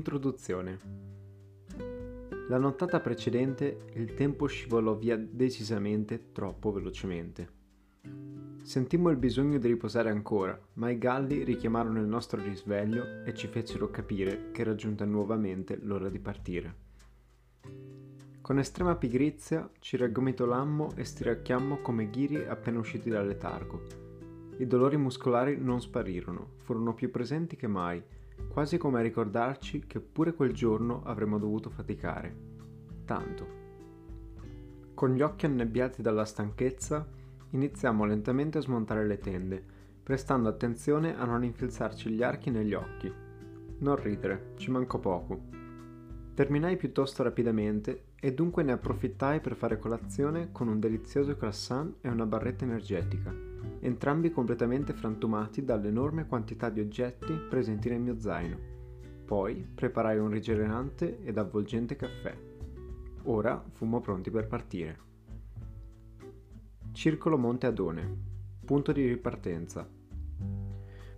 Introduzione. La nottata precedente il tempo scivolò via decisamente troppo velocemente. Sentimmo il bisogno di riposare ancora, ma i galli richiamarono il nostro risveglio e ci fecero capire che era giunta nuovamente l'ora di partire. Con estrema pigrizia ci raggomitolammo e stiracchiammo come ghiri appena usciti dal letargo. I dolori muscolari non sparirono, furono più presenti che mai quasi come a ricordarci che pure quel giorno avremmo dovuto faticare. Tanto. Con gli occhi annebbiati dalla stanchezza, iniziamo lentamente a smontare le tende, prestando attenzione a non infilzarci gli archi negli occhi. Non ridere, ci mancò poco. Terminai piuttosto rapidamente e dunque ne approfittai per fare colazione con un delizioso croissant e una barretta energetica entrambi completamente frantumati dall'enorme quantità di oggetti presenti nel mio zaino. Poi preparai un rigenerante ed avvolgente caffè. Ora fummo pronti per partire. Circolo Monte Adone. Punto di ripartenza.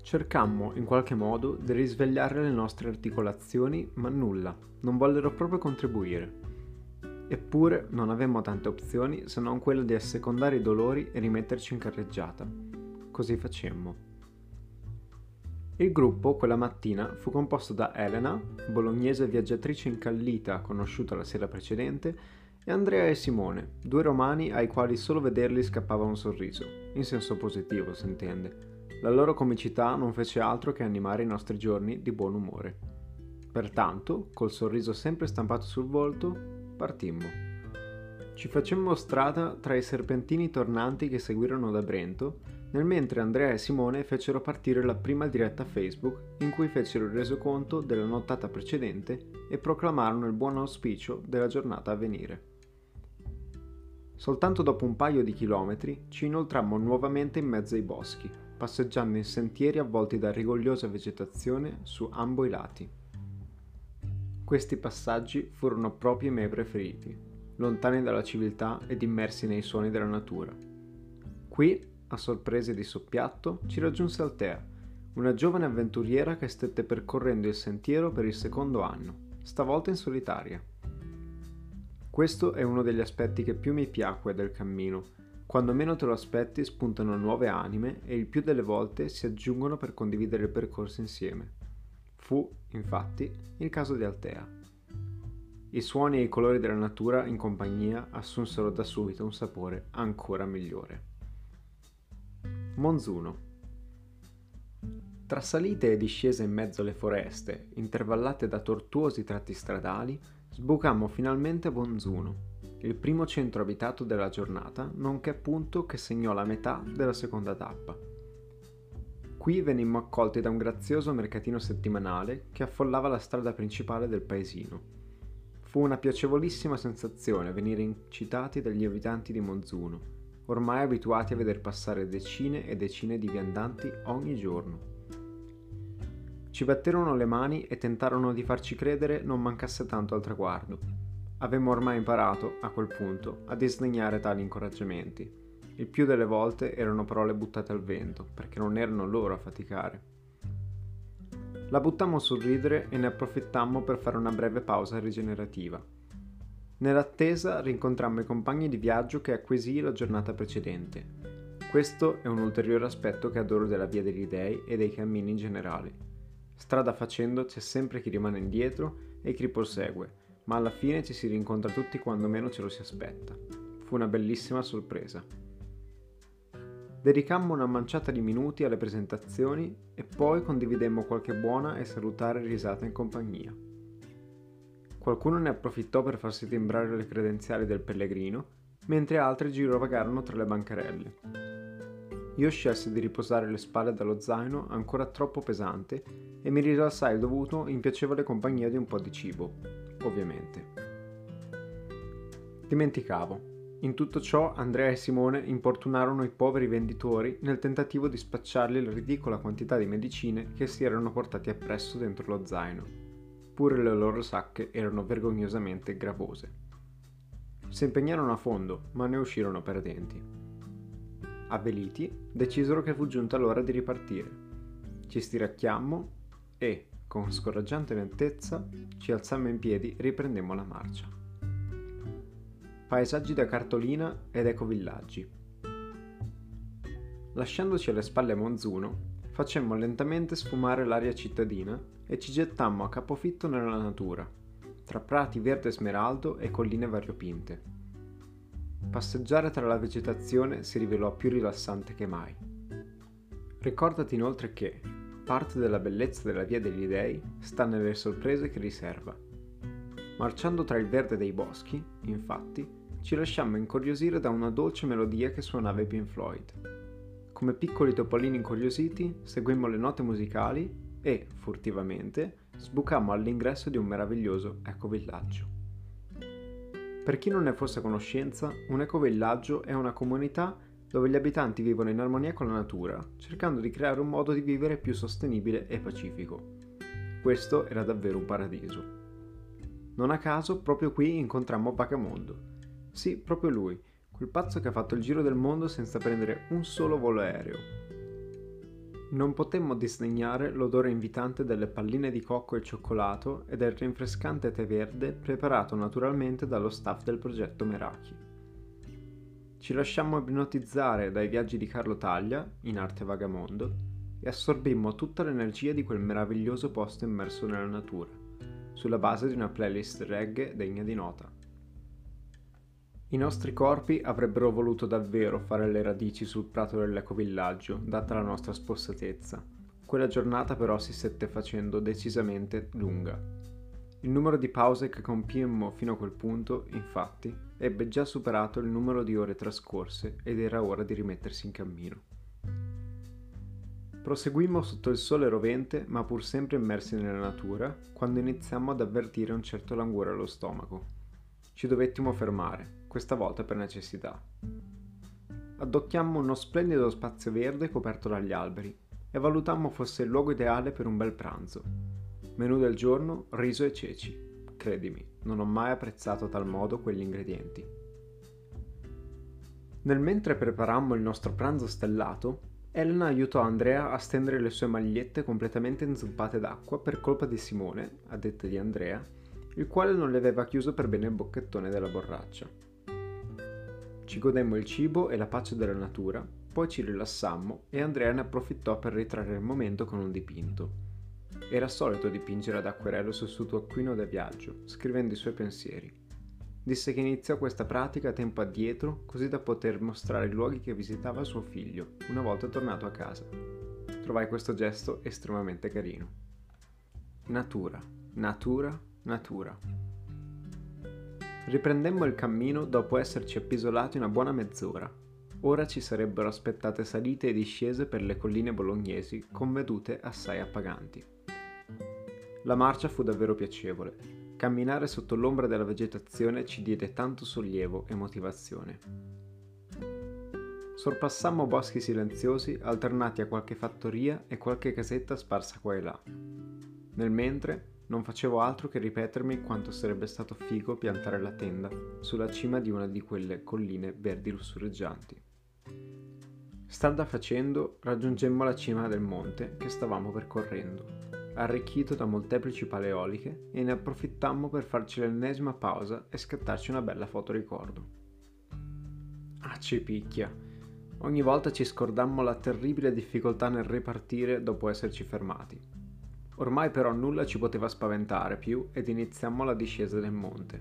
Cercammo in qualche modo di risvegliare le nostre articolazioni, ma nulla, non vollero proprio contribuire. Eppure non avemmo tante opzioni se non quella di assecondare i dolori e rimetterci in carreggiata. Così facemmo. Il gruppo quella mattina fu composto da Elena, bolognese viaggiatrice incallita conosciuta la sera precedente, e Andrea e Simone, due romani ai quali solo vederli scappava un sorriso, in senso positivo, si intende. La loro comicità non fece altro che animare i nostri giorni di buon umore. Pertanto, col sorriso sempre stampato sul volto, partimmo. Ci facemmo strada tra i serpentini tornanti che seguirono da Brento, nel mentre Andrea e Simone fecero partire la prima diretta Facebook in cui fecero il resoconto della nottata precedente e proclamarono il buon auspicio della giornata a venire. Soltanto dopo un paio di chilometri ci inoltrammo nuovamente in mezzo ai boschi, passeggiando in sentieri avvolti da rigogliosa vegetazione su ambo i lati. Questi passaggi furono proprio i miei preferiti, lontani dalla civiltà ed immersi nei suoni della natura. Qui, a sorprese di soppiatto, ci raggiunse Altea, una giovane avventuriera che stette percorrendo il sentiero per il secondo anno, stavolta in solitaria. Questo è uno degli aspetti che più mi piacque del cammino. Quando meno te lo aspetti spuntano nuove anime e il più delle volte si aggiungono per condividere il percorso insieme. Fu, infatti, il caso di Altea. I suoni e i colori della natura in compagnia assunsero da subito un sapore ancora migliore. Monzuno. Tra salite e discese in mezzo alle foreste, intervallate da tortuosi tratti stradali, sbucammo finalmente a Monzuno, il primo centro abitato della giornata, nonché punto che segnò la metà della seconda tappa. Qui venimmo accolti da un grazioso mercatino settimanale che affollava la strada principale del paesino. Fu una piacevolissima sensazione venire incitati dagli abitanti di Monzuno, ormai abituati a veder passare decine e decine di viandanti ogni giorno. Ci batterono le mani e tentarono di farci credere non mancasse tanto al traguardo. Avemmo ormai imparato, a quel punto, a disdegnare tali incoraggiamenti il più delle volte erano parole buttate al vento, perché non erano loro a faticare. La buttammo sul ridere e ne approfittammo per fare una breve pausa rigenerativa. Nell'attesa rincontrammo i compagni di viaggio che acquisii la giornata precedente. Questo è un ulteriore aspetto che adoro della via degli dei e dei cammini in generale. Strada facendo c'è sempre chi rimane indietro e chi prosegue, ma alla fine ci si rincontra tutti quando meno ce lo si aspetta. Fu una bellissima sorpresa. Dedicammo una manciata di minuti alle presentazioni e poi condividemmo qualche buona e salutare risata in compagnia. Qualcuno ne approfittò per farsi timbrare le credenziali del pellegrino, mentre altri girovagarono tra le bancarelle. Io scelsi di riposare le spalle dallo zaino ancora troppo pesante e mi rilassai il dovuto in piacevole compagnia di un po' di cibo, ovviamente. Dimenticavo. In tutto ciò Andrea e Simone importunarono i poveri venditori nel tentativo di spacciargli la ridicola quantità di medicine che si erano portati appresso dentro lo zaino. Pure le loro sacche erano vergognosamente gravose. Si impegnarono a fondo, ma ne uscirono perdenti. Avveliti, decisero che fu giunta l'ora di ripartire. Ci stiracchiammo e, con scoraggiante lentezza, ci alzammo in piedi e riprendemmo la marcia. Paesaggi da cartolina ed ecovillaggi. Lasciandoci alle spalle Monzuno, facemmo lentamente sfumare l'aria cittadina e ci gettammo a capofitto nella natura, tra prati verde smeraldo e colline variopinte. Passeggiare tra la vegetazione si rivelò più rilassante che mai. Ricordati inoltre che parte della bellezza della Via degli Dei sta nelle sorprese che riserva. Marciando tra il verde dei boschi, infatti, ci lasciammo incuriosire da una dolce melodia che suonava i Pink Floyd come piccoli topolini incuriositi, seguimmo le note musicali e, furtivamente, sbucammo all'ingresso di un meraviglioso ecovillaggio. Per chi non ne fosse a conoscenza, un ecovillaggio è una comunità dove gli abitanti vivono in armonia con la natura, cercando di creare un modo di vivere più sostenibile e pacifico. Questo era davvero un paradiso. Non a caso, proprio qui incontrammo Vagamondo. Sì, proprio lui, quel pazzo che ha fatto il giro del mondo senza prendere un solo volo aereo. Non potemmo disdegnare l'odore invitante delle palline di cocco e cioccolato e del rinfrescante tè verde preparato naturalmente dallo staff del progetto Meraki. Ci lasciammo ipnotizzare dai viaggi di Carlo Taglia, in arte vagamondo, e assorbimmo tutta l'energia di quel meraviglioso posto immerso nella natura, sulla base di una playlist reggae degna di nota. I nostri corpi avrebbero voluto davvero fare le radici sul prato dell'ecovillaggio, data la nostra spossatezza. Quella giornata però si stette facendo decisamente lunga. Il numero di pause che compiemmo fino a quel punto, infatti, ebbe già superato il numero di ore trascorse ed era ora di rimettersi in cammino. Proseguimmo sotto il sole rovente, ma pur sempre immersi nella natura, quando iniziammo ad avvertire un certo languore allo stomaco. Ci dovettimo fermare, questa volta per necessità. Addocchiammo uno splendido spazio verde coperto dagli alberi e valutammo fosse il luogo ideale per un bel pranzo. Menù del giorno, riso e ceci. Credimi, non ho mai apprezzato a tal modo quegli ingredienti. Nel mentre preparammo il nostro pranzo stellato, Elena aiutò Andrea a stendere le sue magliette completamente inzuppate d'acqua per colpa di Simone, a detta di Andrea, il quale non le aveva chiuso per bene il bocchettone della borraccia. Ci godemmo il cibo e la pace della natura, poi ci rilassammo e Andrea ne approfittò per ritrarre il momento con un dipinto. Era solito dipingere ad acquerello sul suo taccuino da viaggio, scrivendo i suoi pensieri. Disse che iniziò questa pratica tempo addietro così da poter mostrare i luoghi che visitava suo figlio una volta tornato a casa. Trovai questo gesto estremamente carino. Natura, natura, natura. Riprendemmo il cammino dopo esserci appisolati una buona mezz'ora. Ora ci sarebbero aspettate salite e discese per le colline bolognesi con vedute assai appaganti. La marcia fu davvero piacevole. Camminare sotto l'ombra della vegetazione ci diede tanto sollievo e motivazione. Sorpassammo boschi silenziosi alternati a qualche fattoria e qualche casetta sparsa qua e là. Nel mentre non facevo altro che ripetermi quanto sarebbe stato figo piantare la tenda sulla cima di una di quelle colline verdi lussureggianti. Strada facendo raggiungemmo la cima del monte che stavamo percorrendo, arricchito da molteplici paleoliche e ne approfittammo per farci l'ennesima pausa e scattarci una bella foto ricordo. Ah, ci picchia! Ogni volta ci scordammo la terribile difficoltà nel ripartire dopo esserci fermati Ormai però nulla ci poteva spaventare più ed iniziammo la discesa del monte.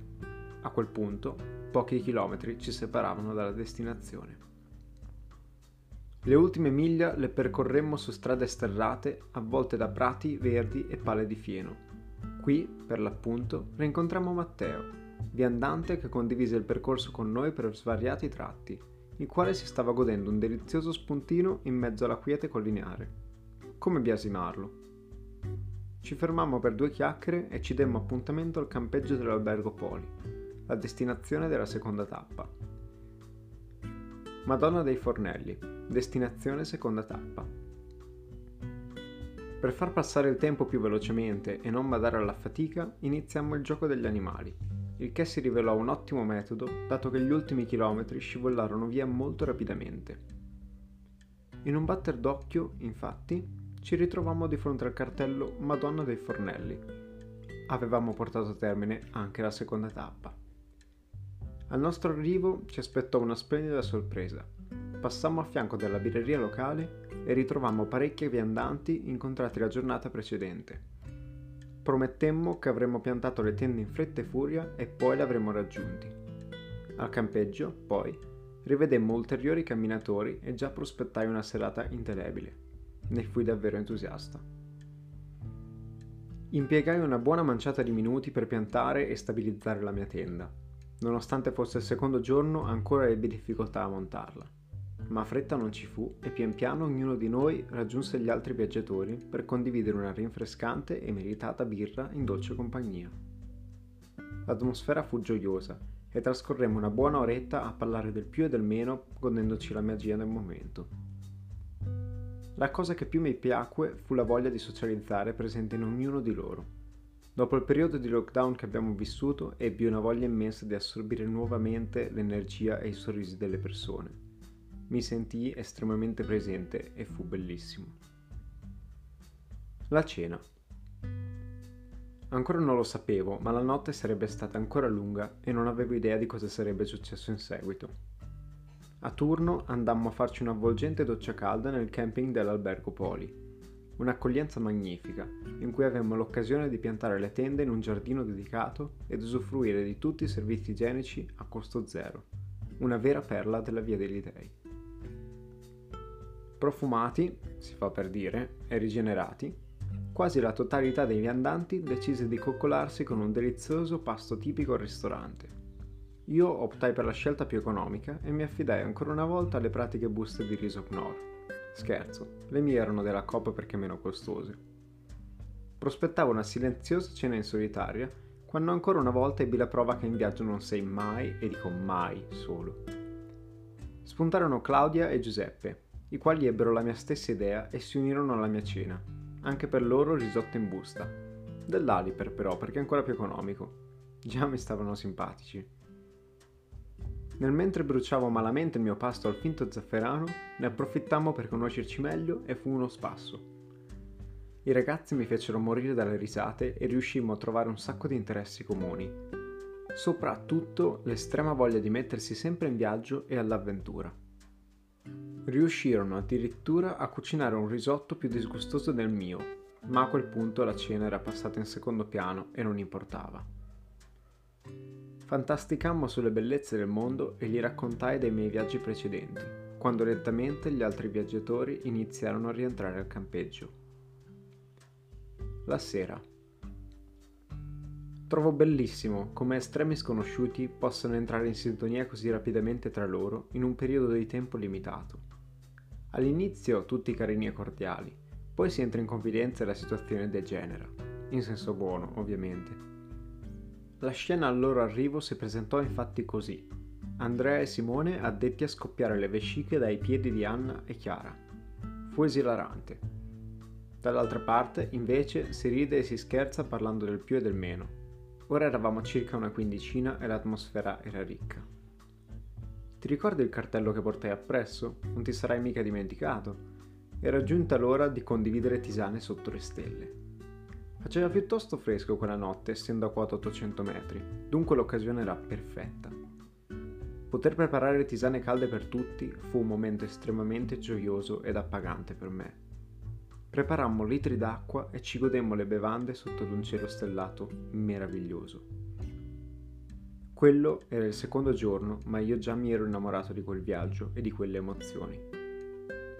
A quel punto, pochi chilometri ci separavano dalla destinazione. Le ultime miglia le percorremmo su strade sterrate avvolte da prati verdi e pale di fieno. Qui, per l'appunto, rincontrammo Matteo, viandante che condivise il percorso con noi per svariati tratti, il quale si stava godendo un delizioso spuntino in mezzo alla quiete collineare. Come biasimarlo? Ci fermammo per due chiacchiere e ci demmo appuntamento al campeggio dell'albergo Poli, la destinazione della seconda tappa. Madonna dei Fornelli, destinazione seconda tappa. Per far passare il tempo più velocemente e non badare alla fatica, iniziammo il gioco degli animali, il che si rivelò un ottimo metodo dato che gli ultimi chilometri scivolarono via molto rapidamente. In un batter d'occhio, infatti, ci ritrovammo di fronte al cartello Madonna dei Fornelli. Avevamo portato a termine anche la seconda tappa. Al nostro arrivo ci aspettò una splendida sorpresa. Passammo a fianco della birreria locale e ritrovammo parecchi viandanti incontrati la giornata precedente. Promettemmo che avremmo piantato le tende in fretta e furia e poi le avremmo raggiunti. Al campeggio, poi, rivedemmo ulteriori camminatori e già prospettai una serata indelebile. Ne fui davvero entusiasta. Impiegai una buona manciata di minuti per piantare e stabilizzare la mia tenda Nonostante fosse il secondo giorno, ancora ebbi difficoltà a montarla. Ma fretta non ci fu e pian piano ognuno di noi raggiunse gli altri viaggiatori per condividere una rinfrescante e meritata birra in dolce compagnia. L'atmosfera fu gioiosa e trascorremmo una buona oretta a parlare del più e del meno, godendoci la magia del momento. La cosa che più mi piacque fu la voglia di socializzare presente in ognuno di loro Dopo il periodo di lockdown che abbiamo vissuto, ebbi una voglia immensa di assorbire nuovamente l'energia e i sorrisi delle persone. Mi sentii estremamente presente e fu bellissimo. La cena. Ancora non lo sapevo, ma la notte sarebbe stata ancora lunga e non avevo idea di cosa sarebbe successo in seguito. A turno andammo a farci un'avvolgente doccia calda nel camping dell'albergo Poli un'accoglienza magnifica, in cui avemmo l'occasione di piantare le tende in un giardino dedicato ed usufruire di tutti i servizi igienici a costo zero, una vera perla della Via degli Dei. Profumati, si fa per dire, e rigenerati, quasi la totalità dei viandanti decise di coccolarsi con un delizioso pasto tipico al ristorante. Io optai per la scelta più economica e mi affidai ancora una volta alle pratiche buste di riso Knorr Scherzo, le mie erano della Coop perché meno costose. Prospettavo una silenziosa cena in solitaria quando ancora una volta ebbi la prova che in viaggio non sei mai, e dico mai, solo. Spuntarono Claudia e Giuseppe, i quali ebbero la mia stessa idea e si unirono alla mia cena. Anche per loro risotto in busta. Dell'Aliper però, perché è ancora più economico. Già mi stavano simpatici. Nel mentre bruciavo malamente il mio pasto al finto zafferano, ne approfittammo per conoscerci meglio e fu uno spasso. I ragazzi mi fecero morire dalle risate e riuscimmo a trovare un sacco di interessi comuni. Soprattutto l'estrema voglia di mettersi sempre in viaggio e all'avventura. Riuscirono addirittura a cucinare un risotto più disgustoso del mio, ma a quel punto la cena era passata in secondo piano e non importava. Fantasticammo sulle bellezze del mondo e gli raccontai dei miei viaggi precedenti, quando lentamente gli altri viaggiatori iniziarono a rientrare al campeggio. La sera. Trovo bellissimo come estremi sconosciuti possano entrare in sintonia così rapidamente tra loro in un periodo di tempo limitato. All'inizio tutti carini e cordiali, poi si entra in confidenza e la situazione degenera, in senso buono ovviamente la scena al loro arrivo si presentò infatti così. Andrea e Simone addetti a scoppiare le vesciche dai piedi di Anna e Chiara. Fu esilarante. Dall'altra parte, invece, si ride e si scherza parlando del più e del meno. Ora eravamo circa una quindicina e l'atmosfera era ricca. Ti ricordi il cartello che portai appresso? Non ti sarai mica dimenticato. Era giunta l'ora di condividere tisane sotto le stelle. Faceva piuttosto fresco quella notte, essendo a quota 800 metri, dunque l'occasione era perfetta. Poter preparare tisane calde per tutti fu un momento estremamente gioioso ed appagante per me. Preparammo litri d'acqua e ci godemmo le bevande sotto ad un cielo stellato meraviglioso. Quello era il secondo giorno, ma io già mi ero innamorato di quel viaggio e di quelle emozioni.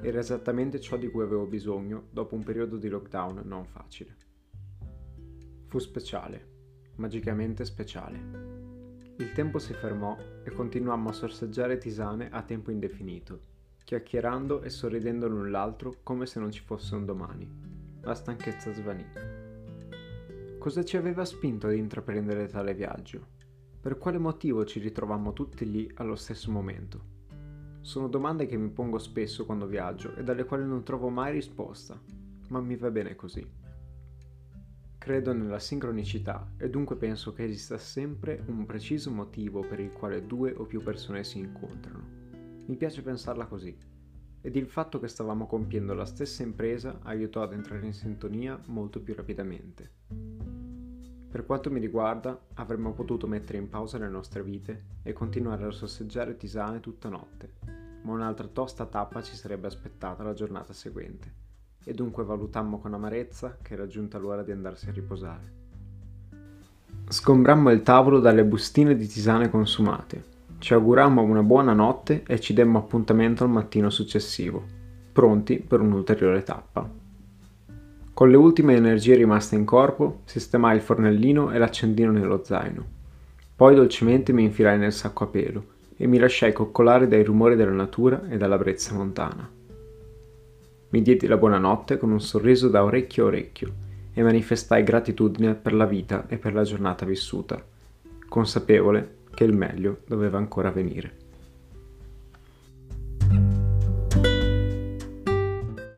Era esattamente ciò di cui avevo bisogno dopo un periodo di lockdown non facile. Fu speciale, magicamente speciale. Il tempo si fermò e continuammo a sorseggiare tisane a tempo indefinito, chiacchierando e sorridendo l'un l'altro come se non ci fosse un domani. La stanchezza svanì. Cosa ci aveva spinto ad intraprendere tale viaggio? Per quale motivo ci ritrovammo tutti lì allo stesso momento? Sono domande che mi pongo spesso quando viaggio e dalle quali non trovo mai risposta, ma mi va bene così. Credo nella sincronicità e dunque penso che esista sempre un preciso motivo per il quale due o più persone si incontrano. Mi piace pensarla così. ed il fatto che stavamo compiendo la stessa impresa aiutò ad entrare in sintonia molto più rapidamente. Per quanto mi riguarda, avremmo potuto mettere in pausa le nostre vite e continuare a sorseggiare tisane tutta notte, ma un'altra tosta tappa ci sarebbe aspettata la giornata seguente, e dunque valutammo con amarezza che era giunta l'ora di andarsi a riposare. Sgombrammo il tavolo dalle bustine di tisane consumate ci augurammo una buona notte e ci demmo appuntamento al mattino successivo, pronti per un'ulteriore tappa. Con le ultime energie rimaste in corpo, sistemai il fornellino e l'accendino nello zaino. Poi dolcemente mi infilai nel sacco a pelo e mi lasciai coccolare dai rumori della natura e dalla brezza montana. Mi diedi la buonanotte con un sorriso da orecchio a orecchio e manifestai gratitudine per la vita e per la giornata vissuta, consapevole che il meglio doveva ancora venire.